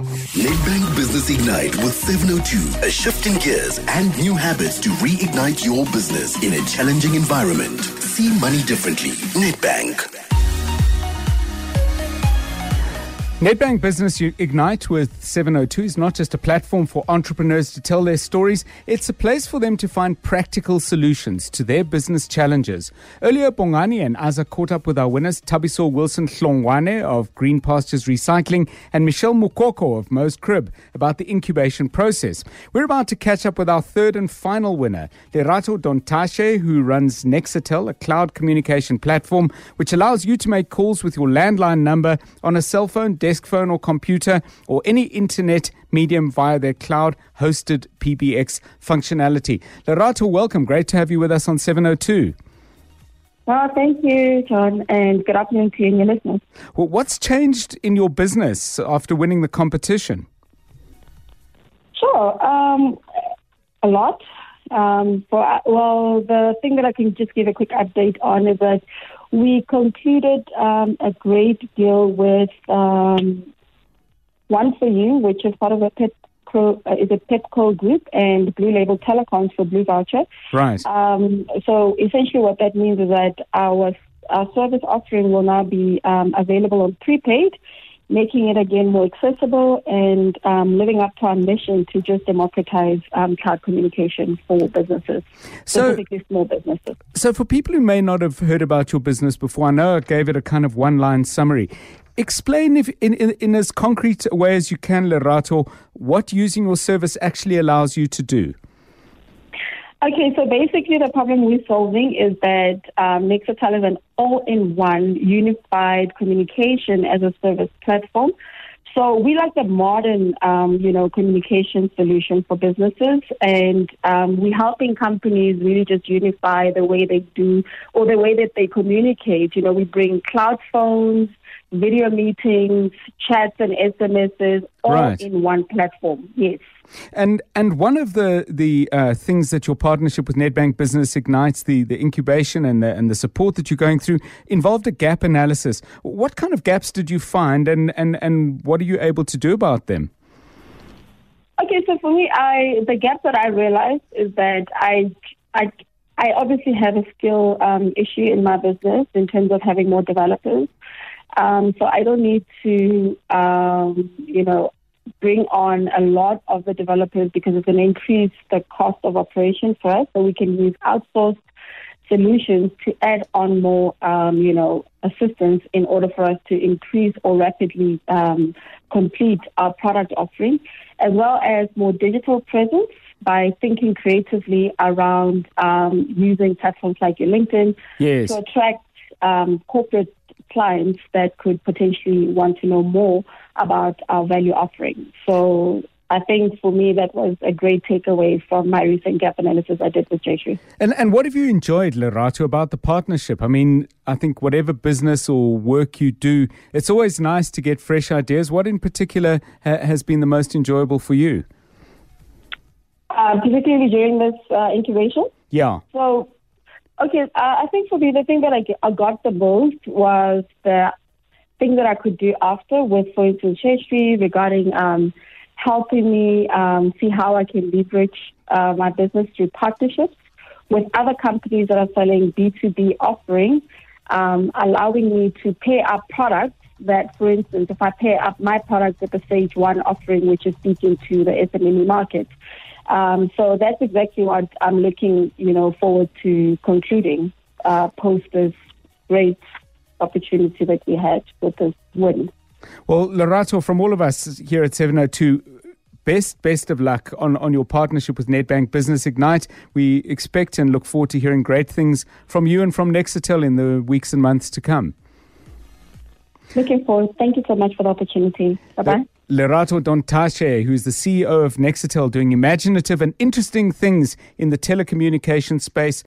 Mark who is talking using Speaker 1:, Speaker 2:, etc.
Speaker 1: Nedbank Business Ignite with 702, a shift in gears and new habits to reignite your business in a challenging environment. See money differently. Nedbank.
Speaker 2: Nedbank Business Ignite with 702 is not just a platform for entrepreneurs to tell their stories, it's a place for them to find practical solutions to their business challenges. Earlier, Bongani and Aza caught up with our winners, Thabiso Wilson Hlongwane of Green Pastures Recycling and Michelle Mukoko of Mo's Crib about the incubation process. We're about to catch up with our third and final winner, Lerato Dontache, who runs Nxatel, a cloud communication platform which allows you to make calls with your landline number on a cell phone, desk phone or computer or any internet medium via their cloud hosted PBX functionality. Lerato, welcome. Great to have you with us on 702.
Speaker 3: Well, thank you, John, and good afternoon to you and your listeners.
Speaker 2: Well, what's changed in your business after winning the competition?
Speaker 3: Sure, um, a lot. Um, for, well, the thing that I can just give a quick update on is that we concluded um, a great deal with um, One for You, which is part of a Pepkor, uh, is a Pepkor group, and Blue Label Telecoms for Blue Voucher.
Speaker 2: Right.
Speaker 3: Um, so essentially, what that means is that our our service offering will now be um, available on prepaid making it again more accessible and um, living up to our mission to just democratize um, cloud communication for businesses, so, specifically small businesses.
Speaker 2: So, for people who may not have heard about your business before, I know I gave it a kind of one line summary. Explain, if in, in, in as concrete a way as you can, Lerato, what using your service actually allows you to do.
Speaker 3: Okay, so basically the problem we're solving is that um, Nxatel is an all-in-one unified communication as a service platform. So we like the modern, um, you know, communication solution for businesses, and um, we're helping companies really just unify the way they do or the way that they communicate. You know, we bring cloud phones, video meetings, chats, and SMSs all right. in one platform. Yes.
Speaker 2: And and one of the the uh, things that your partnership with Nedbank Business Ignites, the, the incubation and the and the support that you're going through, involved a gap analysis. What kind of gaps did you find, and and and what are you able to do about them?
Speaker 3: Okay, so for me, I the gap that I realized is that I I I obviously have a skill um, issue in my business in terms of having more developers. Um, so I don't need to, um, you know, bring on a lot of the developers because it's going to increase the cost of operation for us. So we can use outsourced solutions to add on more, um, you know, assistance in order for us to increase or rapidly um, complete our product offering, as well as more digital presence by thinking creatively around um, using platforms like your LinkedIn
Speaker 2: yes.
Speaker 3: to attract um, corporate clients that could potentially want to know more about our value offering. So I think for me that was a great takeaway from my recent gap analysis I did with JSU.
Speaker 2: And and what have you enjoyed, Lerato, about the partnership? I mean, I think whatever business or work you do, it's always nice to get fresh ideas. What in particular ha- has been the most enjoyable for you?
Speaker 3: Uh, particularly during this uh, incubation.
Speaker 2: Yeah.
Speaker 3: So Okay, uh, I think for me, the thing that I, I got the most was the thing that I could do after with, for instance, Cheshri regarding um, helping me um, see how I can leverage uh, my business through partnerships with other companies that are selling B2B offerings, um, allowing me to pay up products that, for instance, if I pay up my product with the stage one offering, which is speaking to the SME market, um, so that's exactly what I'm looking, you know, forward to concluding uh, post this great opportunity that we had with this win.
Speaker 2: Well, Lerato, from all of us here at 702, best best of luck on, on your partnership with Nedbank Business Ignite. We expect and look forward to hearing great things from you and from Nxatel in the weeks and months to come.
Speaker 3: Looking forward. Thank you so much for the opportunity. Bye bye.
Speaker 2: Lerato Dontache, who's the CEO of Nxatel, doing imaginative and interesting things in the telecommunications space.